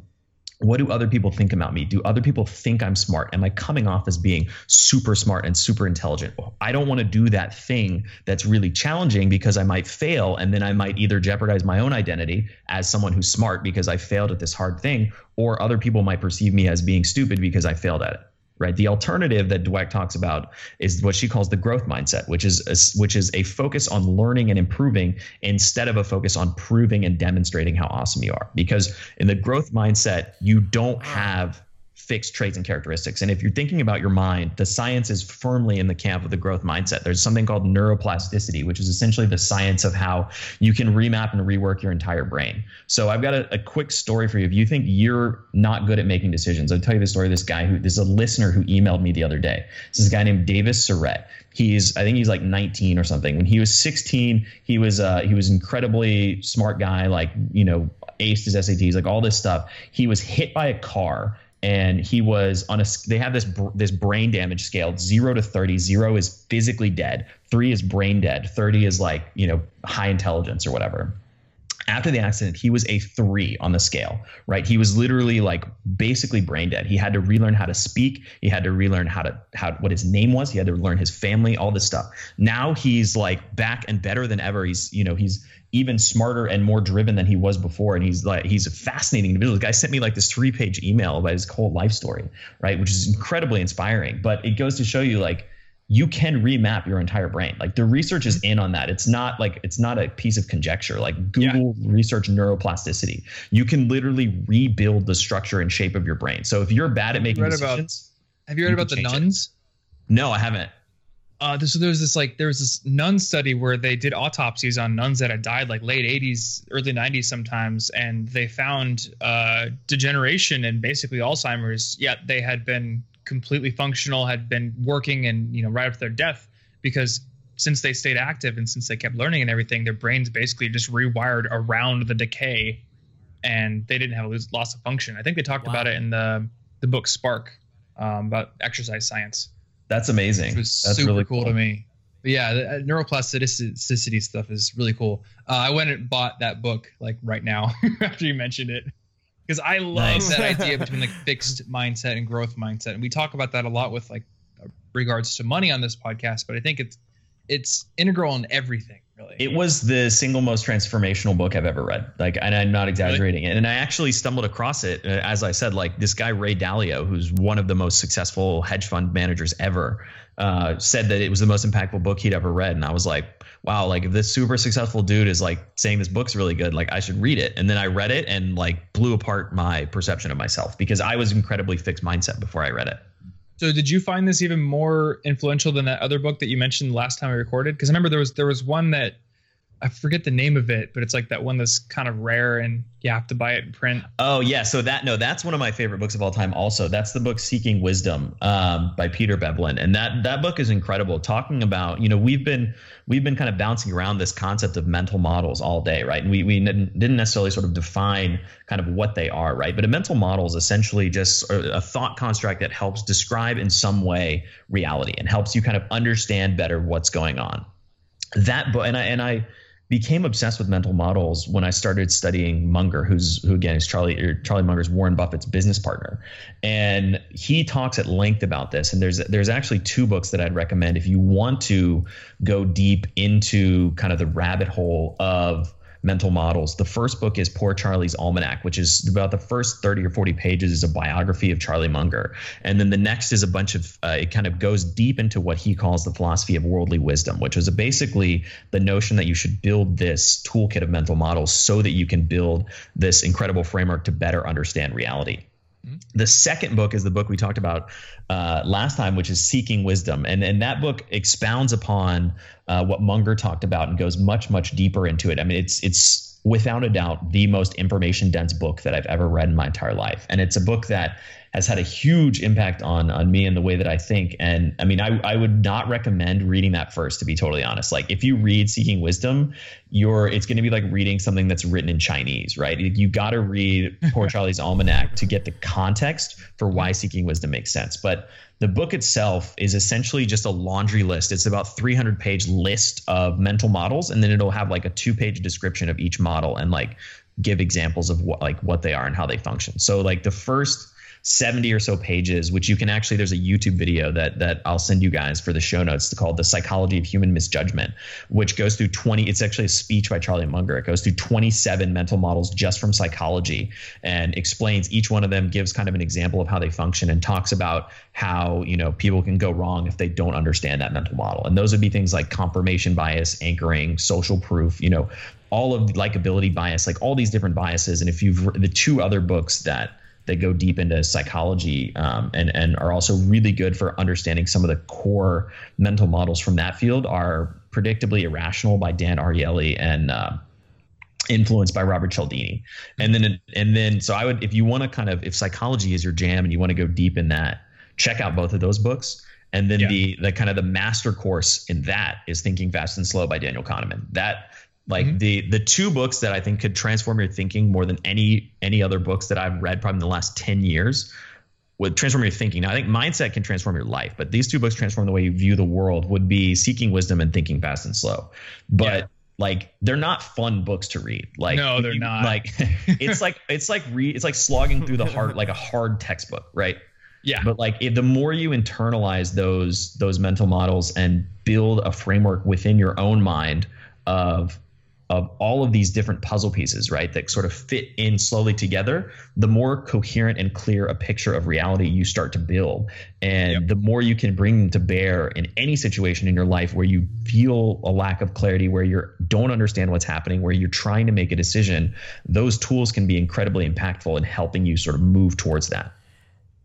what do other people think about me? Do other people think I'm smart? Am I coming off as being super smart and super intelligent? I don't want to do that thing that's really challenging because I might fail and then I might either jeopardize my own identity as someone who's smart because I failed at this hard thing, or other people might perceive me as being stupid because I failed at it right? The alternative that Dweck talks about is what she calls the growth mindset, which is a, which is a focus on learning and improving instead of a focus on proving and demonstrating how awesome you are. Because in the growth mindset, you don't have fixed traits and characteristics. And if you're thinking about your mind, the science is firmly in the camp of the growth mindset. There's something called neuroplasticity, which is essentially the science of how you can remap and rework your entire brain. So I've got a, a quick story for you. If you think you're not good at making decisions, I'll tell you the story of this guy who this is a listener who emailed me the other day. This is a guy named Davis Surrett. He's I think he's like 19 or something. When he was 16, he was uh, he was incredibly smart guy, like you know aced his SATs, like all this stuff. He was hit by a car and he was on a they have this this brain damage scale 0 to 30 0 is physically dead 3 is brain dead 30 is like you know high intelligence or whatever. After the accident he was a 3 on the scale right? He was literally like basically brain dead. He had to relearn how to speak. He had to relearn how to how what his name was. He had to learn his family all this stuff. Now he's like back and better than ever. He's you know he's even smarter and more driven than he was before. And he's like, he's a fascinating individual. The guy sent me like this three page email about his whole life story, right? Which is incredibly inspiring. But it goes to show you like, you can remap your entire brain. Like the research is in on that. It's not like it's not a piece of conjecture. Like Google yeah. research neuroplasticity. You can literally rebuild the structure and shape of your brain. So if you're bad at making decisions, about, have you heard you about the nuns? It. No, I haven't uh, so there was this like there was this nun study where they did autopsies on nuns that had died like late 80s, early 90s sometimes, and they found uh, degeneration and basically Alzheimer's. Yet they had been completely functional, had been working, and you know right after their death because since they stayed active and since they kept learning and everything, their brains basically just rewired around the decay, and they didn't have a loss of function. I think they talked wow. about it in the the book Spark um, about exercise science. That's amazing. Which was That's super really cool, cool, to me. But yeah, the uh, neuroplasticity stuff is really cool. Uh, I went and bought that book like right now after you mentioned it because I love nice. that idea between like fixed mindset and growth mindset, and we talk about that a lot with like regards to money on this podcast. But I think it's it's integral in everything really. It was the single most transformational book I've ever read. Like, and I'm not exaggerating really? it. And I actually stumbled across it, uh, as I said, like this guy Ray Dalio, who's one of the most successful hedge fund managers ever, uh, said that it was the most impactful book he'd ever read. And I was like, wow, like if this super successful dude is like saying this book's really good, like I should read it. And then I read it and like blew apart my perception of myself because I was incredibly fixed mindset before I read it. So did you find this even more influential than that other book that you mentioned last time we recorded? Because I remember there was there was one that I forget the name of it, but it's like that one that's kind of rare and you have to buy it in print. Oh yeah, so that no, that's one of my favorite books of all time. Also, that's the book Seeking Wisdom um, by Peter Bevelin, and that that book is incredible. Talking about you know we've been we've been kind of bouncing around this concept of mental models all day, right? And we we didn't necessarily sort of define kind of what they are, right? But a mental model is essentially just a thought construct that helps describe in some way reality and helps you kind of understand better what's going on that book, and I and I became obsessed with mental models when I started studying Munger, who's who again is Charlie er, Charlie Munger's Warren Buffett's business partner, and he talks at length about this. And there's there's actually two books that I'd recommend if you want to go deep into kind of the rabbit hole of mental models. The first book is Poor Charlie's Almanac, which is about the first 30 or 40 pages is a biography of Charlie Munger. And then the next is a bunch of, uh, it kind of goes deep into what he calls the philosophy of worldly wisdom, which is basically the notion that you should build this toolkit of mental models so that you can build this incredible framework to better understand reality. The second book is the book we talked about uh, last time, which is Seeking Wisdom, and and that book expounds upon uh, what Munger talked about and goes much much deeper into it. I mean, it's it's without a doubt the most information dense book that I've ever read in my entire life, and it's a book that has had a huge impact on on me and the way that I think. And I mean, I I would not recommend reading that first, to be totally honest. Like if you read Seeking Wisdom, you're it's going to be like reading something that's written in Chinese, right? You got to read Poor Charlie's Almanac to get the context for why Seeking Wisdom makes sense. But the book itself is essentially just a laundry list. It's about 300 page list of mental models, and then it'll have like a two page description of each model and like give examples of what like what they are and how they function. So like the first 70 or so pages, which you can actually, there's a YouTube video that that I'll send you guys for the show notes called The Psychology of Human Misjudgment, which goes through 20, it's actually a speech by Charlie Munger. It goes through 27 mental models just from psychology and explains each one of them, gives kind of an example of how they function and talks about how, you know, people can go wrong if they don't understand that mental model. And those would be things like confirmation bias, anchoring, social proof, you know, all of likability bias, like all these different biases. And if you've the two other books that that go deep into psychology um, and and are also really good for understanding some of the core mental models from that field are predictably irrational by Dan Ariely and uh, influenced by Robert Cialdini. And then and then so I would if you want to kind of if psychology is your jam and you want to go deep in that, check out both of those books. And then yeah. the the kind of the master course in that is Thinking Fast and Slow by Daniel Kahneman. That like mm-hmm. the the two books that I think could transform your thinking more than any any other books that I've read probably in the last 10 years would transform your thinking. Now I think mindset can transform your life, but these two books transform the way you view the world would be Seeking Wisdom and Thinking Fast and Slow. But yeah. like they're not fun books to read. Like No, they're you, not. Like it's like it's like re, it's like slogging through the hard like a hard textbook, right? Yeah. But like if the more you internalize those those mental models and build a framework within your own mind of of all of these different puzzle pieces, right, that sort of fit in slowly together, the more coherent and clear a picture of reality you start to build. And yep. the more you can bring them to bear in any situation in your life where you feel a lack of clarity, where you don't understand what's happening, where you're trying to make a decision, those tools can be incredibly impactful in helping you sort of move towards that.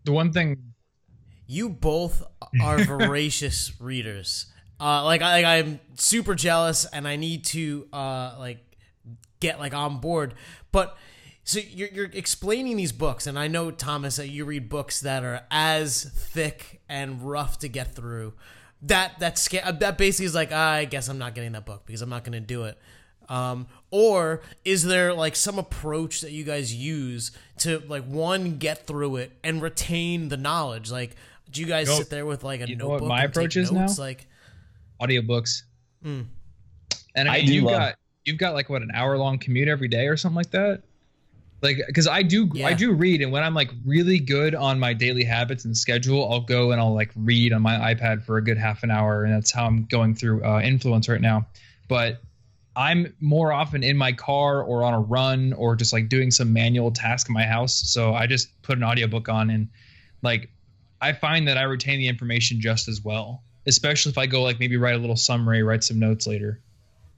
The one thing you both are voracious readers. Uh, like I I'm super jealous and I need to uh like get like on board. But so you're you're explaining these books, and I know Thomas that you read books that are as thick and rough to get through. That that's that basically is like I guess I'm not getting that book because I'm not going to do it. Um, or is there like some approach that you guys use to like one get through it and retain the knowledge? Like, do you guys you know, sit there with like a notebook? my approach is notes? now. Like, audiobooks. Mm. And I, mean, I you've love- got you've got like what an hour long commute every day or something like that. Like, because I do yeah. I do read, and when I'm like really good on my daily habits and schedule, I'll go and I'll like read on my iPad for a good half an hour, and that's how I'm going through uh, Influence right now. But I'm more often in my car or on a run or just like doing some manual task in my house. So I just put an audiobook on and like I find that I retain the information just as well especially if I go like maybe write a little summary, write some notes later.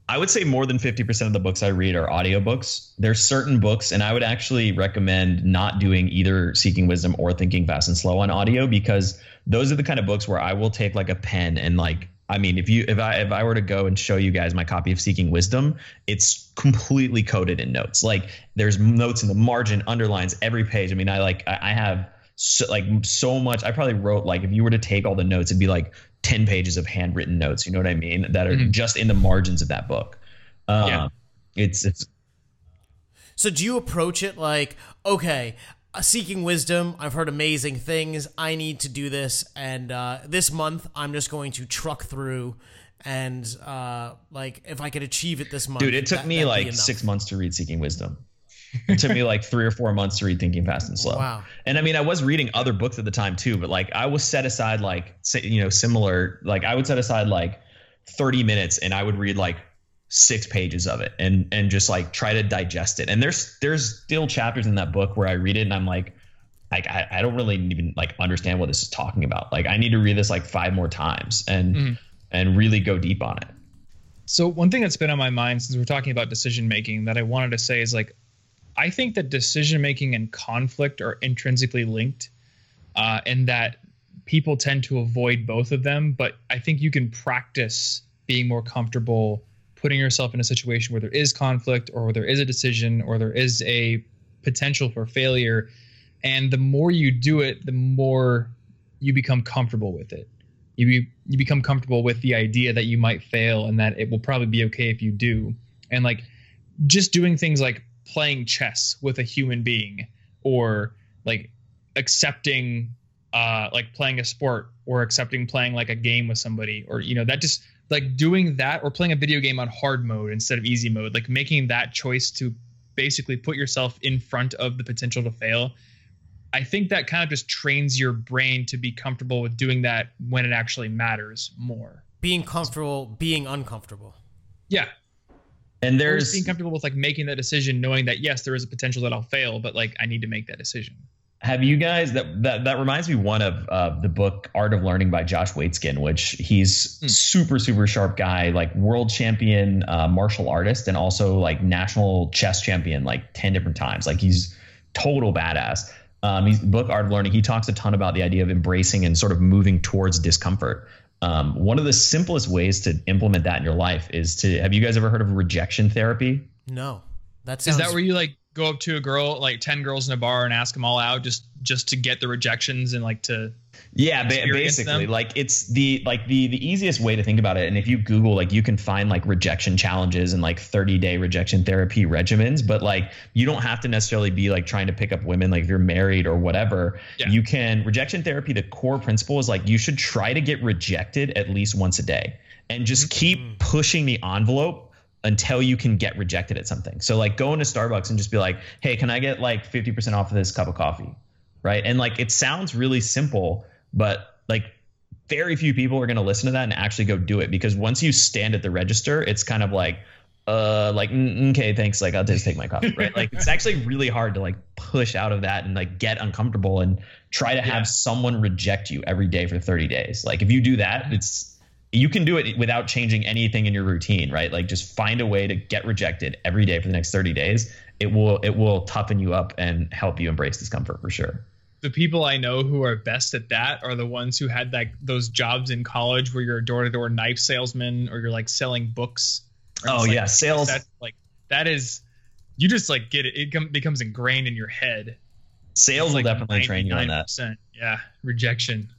I would say more than 50% of the books I read are audiobooks. There's certain books, and I would actually recommend not doing either Seeking Wisdom or Thinking Fast and Slow on audio because those are the kind of books where I will take like a pen and like I mean, if you if I if I were to go and show you guys my copy of Seeking Wisdom, it's completely coded in notes. Like there's notes in the margin, underlines every page. I mean, I like I have so, like so much. I probably wrote like if you were to take all the notes, it'd be like 10 pages of handwritten notes, you know what I mean? That are mm-hmm. just in the margins of that book. Uh, yeah. It's, it's, so do you approach it like, okay, uh, seeking wisdom, I've heard amazing things. I need to do this. And uh, this month, I'm just going to truck through and uh, like if I could achieve it this month, Dude, it took that- me like six months to read Seeking Wisdom. It took me like three or four months to read Thinking Fast and Slow. Wow. And I mean, I was reading other books at the time too, but like I was set aside like say, you know similar like I would set aside like 30 minutes and I would read like six pages of it and and just like try to digest it. And there's there's still chapters in that book where I read it and I'm like like I, I don't really even like understand what this is talking about. Like I need to read this like five more times and Mhm. and really go deep on it. So one thing that's been on my mind since we're talking about decision making that I wanted to say is like I think that decision making and conflict are intrinsically linked, uh, and that people tend to avoid both of them. But I think you can practice being more comfortable putting yourself in a situation where there is conflict or where there is a decision or there is a potential for failure. And the more you do it, the more you become comfortable with it. You be, you become comfortable with the idea that you might fail and that it will probably be okay if you do. And like just doing things like playing chess with a human being or like accepting uh like playing a sport or accepting playing like a game with somebody or you know that just like doing that or playing a video game on hard mode instead of easy mode like making that choice to basically put yourself in front of the potential to fail i think that kind of just trains your brain to be comfortable with doing that when it actually matters more being comfortable, being uncomfortable. yeah And there's being comfortable with like making that decision knowing that yes there is a potential that i'll fail but like i need to make that decision Have you guys that that that reminds me one of uh, the book Art of Learning by Josh Waitzkin, which he's Hmm. super super sharp guy, like world champion uh, martial artist, and also like national chess champion like ten different times. Like he's total badass. Um, he's book Art of Learning. He talks a ton about the idea of embracing and sort of moving towards discomfort. Um, one of the simplest ways to implement that in your life is to have you guys ever heard of rejection therapy? No, that is sounds. that where you like go up to a girl like 10 girls in a bar and ask them all out just just to get the rejections and like to Yeah, ba- basically, them? like it's the like the the easiest way to think about it. And if you Google, like you can find like rejection challenges and like 30 day rejection therapy regimens. But like you don't have to necessarily be like trying to pick up women. Like if you're married or whatever, Yeah. you can rejection therapy. The core principle is like you should try to get rejected at least once a day, and just Mm-hmm. keep pushing the envelope until you can get rejected at something. So like go into Starbucks and just be like, hey, can I get like 50% off of this cup of coffee? Right. And like it sounds really simple, but like very few people are going to listen to that and actually go do it because once you stand at the register, it's kind of like, uh, like, mm, okay, thanks. Like, I'll just take my coffee. Right. like, it's actually really hard to like push out of that and like get uncomfortable and try to have Yeah. someone reject you every day for 30 days. Like, if you do that, it's, you can do it without changing anything in your routine, right? Like just find a way to get rejected every day for the next 30 days. It will it will toughen you up and help you embrace discomfort for sure. the people I know who are best at that are the ones who had like those jobs in college where you're a door to door knife salesman or you're like selling books. Oh, like, yeah, sales- That's like that is you just like get it. It com- becomes ingrained in your head. Sales It's will definitely train you on that. Yeah, rejection.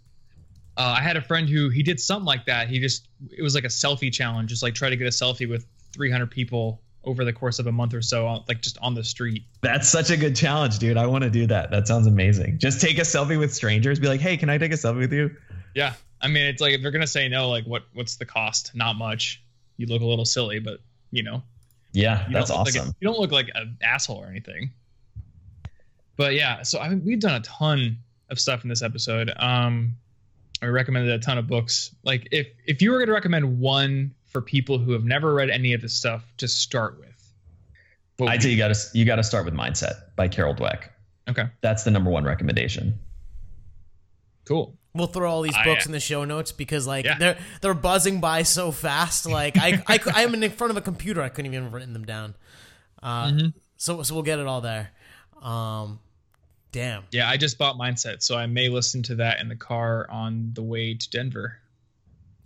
Uh, I had a friend who he did something like that. He just it was like a selfie challenge, just like try to get a selfie with 300 people over the course of a month or so, like just on the street. That's such a good challenge, dude. I want to do that. That sounds amazing. Just take a selfie with strangers. Be like, hey, can I take a selfie with you? Yeah, I mean it's like if they're gonna say no, like what what's the cost? Not much. You look a little silly, but you know Yeah, you that's don't Like awesome. a, you don't look like an asshole or anything. But yeah, so I mean, we've done a ton of stuff in this episode. Um, I recommended a ton of books. Like if if you were going to recommend one for people who have never read any of this stuff to start with, what I'd would say you got to you got to start with Mindset by Carol Dweck. Okay, That's the number one recommendation. cool. We'll throw all these I- books in the show notes because like Yeah. they're they're buzzing by so fast. Like I I I'm in front of a computer. I couldn't even have written them down. Uh, Mhm. So so we'll get it all there. Um, damn. Yeah, I just bought Mindset, so I may listen to that in the car on the way to Denver.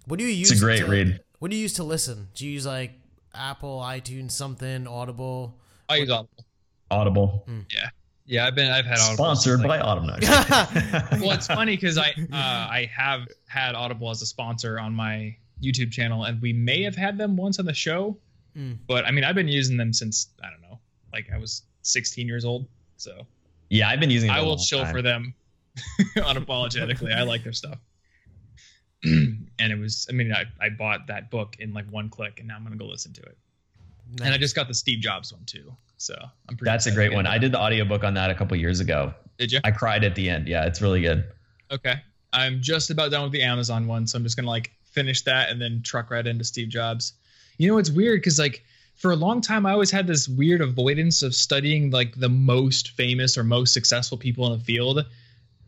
What do you use? It's a great to, read. What do you use to listen? Do you use like Apple, iTunes, something, Audible? I use Audible. Audible. Yeah, Yeah, I've been I've had Audible. Sponsored by like- Audible. No, well, it's funny because I uh, I have had Audible as a sponsor on my YouTube channel, and we may have had them once on the show. Mm. But I mean, I've been using them since I don't know, like I was 16 years old. So yeah, I've been using. It I will long chill time. for them unapologetically. I like their stuff. and it was. I mean, I, I bought that book in like one click, and now I'm gonna go listen to it. Nice. And I just got the Steve Jobs one too. So I'm pretty. That's a great one. I did the audiobook on that a couple years ago. Did you? I cried at the end. Yeah, it's really good. Okay, I'm just about done with the Amazon one, so I'm just gonna like finish that and then truck right into Steve Jobs. You know, it's weird because like for a long time I always had this weird avoidance of studying like the most famous or most successful people in the field.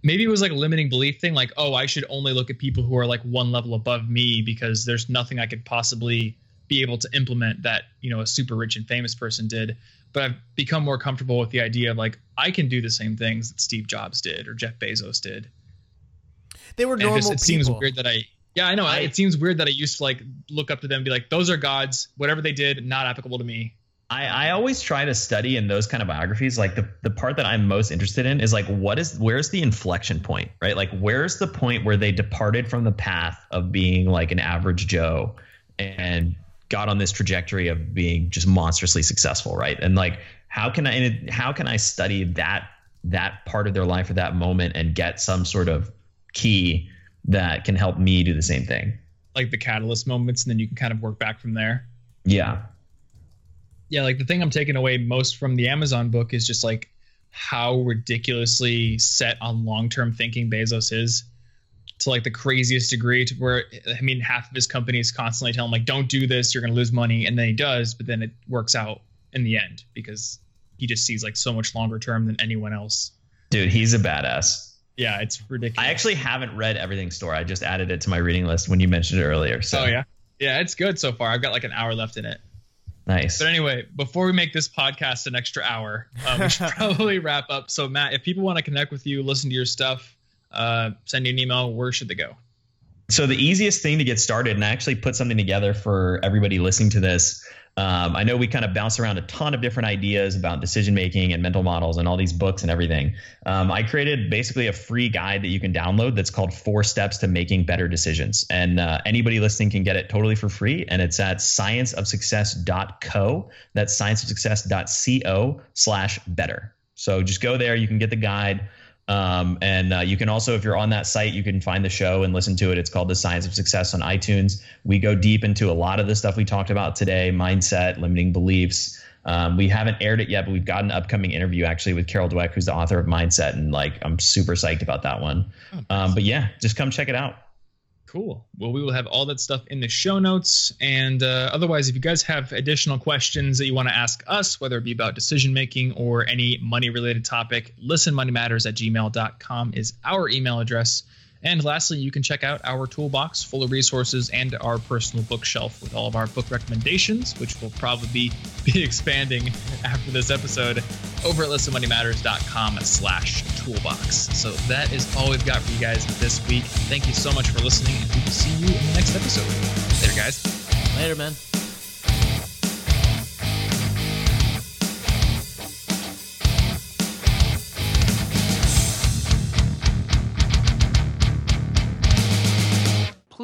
Maybe it was like a limiting belief thing, like, oh, I should only look at people who are like one level above me because there's nothing I could possibly be able to implement that, you know, a super rich and famous person did. But I've become more comfortable with the idea of like I can do the same things that Steve Jobs did or Jeff Bezos did. They were normal. It, just, it seems weird that I yeah, I know. I, it seems weird that I used to like look up to them and be like, those are gods. Whatever they did, not applicable to me. I, I always try to study in those kind of biographies. Like the, the part that I'm most interested in is like, what is, where's the inflection point, right? Like, where's the point where they departed from the path of being like an average Joe and got on this trajectory of being just monstrously successful, right? And like, how can I, it, how can I study that, that part of their life at that moment and get some sort of key that can help me do the same thing. Like the catalyst moments, and then you can kind of work back from there. Yeah. Yeah, like the thing I'm taking away most from the Amazon book is just like how ridiculously set on long term thinking Bezos is to like the craziest degree to where I mean half of his company is constantly telling him like don't do this, you're gonna lose money, and then he does, but then it works out in the end because he just sees like so much longer term than anyone else. Dude, he's a badass. Yeah, it's ridiculous. I actually haven't read Everything Store. I just added it to my reading list when you mentioned it earlier. So. Oh yeah, yeah, it's good so far. I've got like an hour left in it. Nice. But anyway, before we make this podcast an extra hour, um, we should probably wrap up. So Matt, if people want to connect with you, listen to your stuff, uh, send you an email, where should they go? So the easiest thing to get started, and I actually put something together for everybody listening to this. Um, I know we kind of bounce around a ton of different ideas about decision making and mental models and all these books and everything. Um, I created basically a free guide that you can download that's called Four Steps to Making Better Decisions. And uh, anybody listening can get it totally for free. And it's at scienceofsuccess.co. That's scienceofsuccess.co slash better. So just go there. You can get the guide. Um, and uh, you can also, if you're on that site, you can find the show and listen to it. It's called The Science of Success on iTunes. We go deep into a lot of the stuff we talked about today mindset, limiting beliefs. Um, we haven't aired it yet, but we've got an upcoming interview actually with Carol Dweck, who's the author of Mindset. And like, I'm super psyched about that one. Oh, um, but yeah, just come check it out. Cool. Well, we will have all that stuff in the show notes. And uh, otherwise, if you guys have additional questions that you want to ask us, whether it be about decision making or any money related topic, listenmoneymatters at gmail.com is our email address. And lastly, you can check out our toolbox full of resources and our personal bookshelf with all of our book recommendations, which will probably be, expanding after this episode over at listenmoneymatters.com slash toolbox. So that is all we've got for you guys this week. Thank you so much for listening, and we will see you in the next episode. Later, guys. Later, man.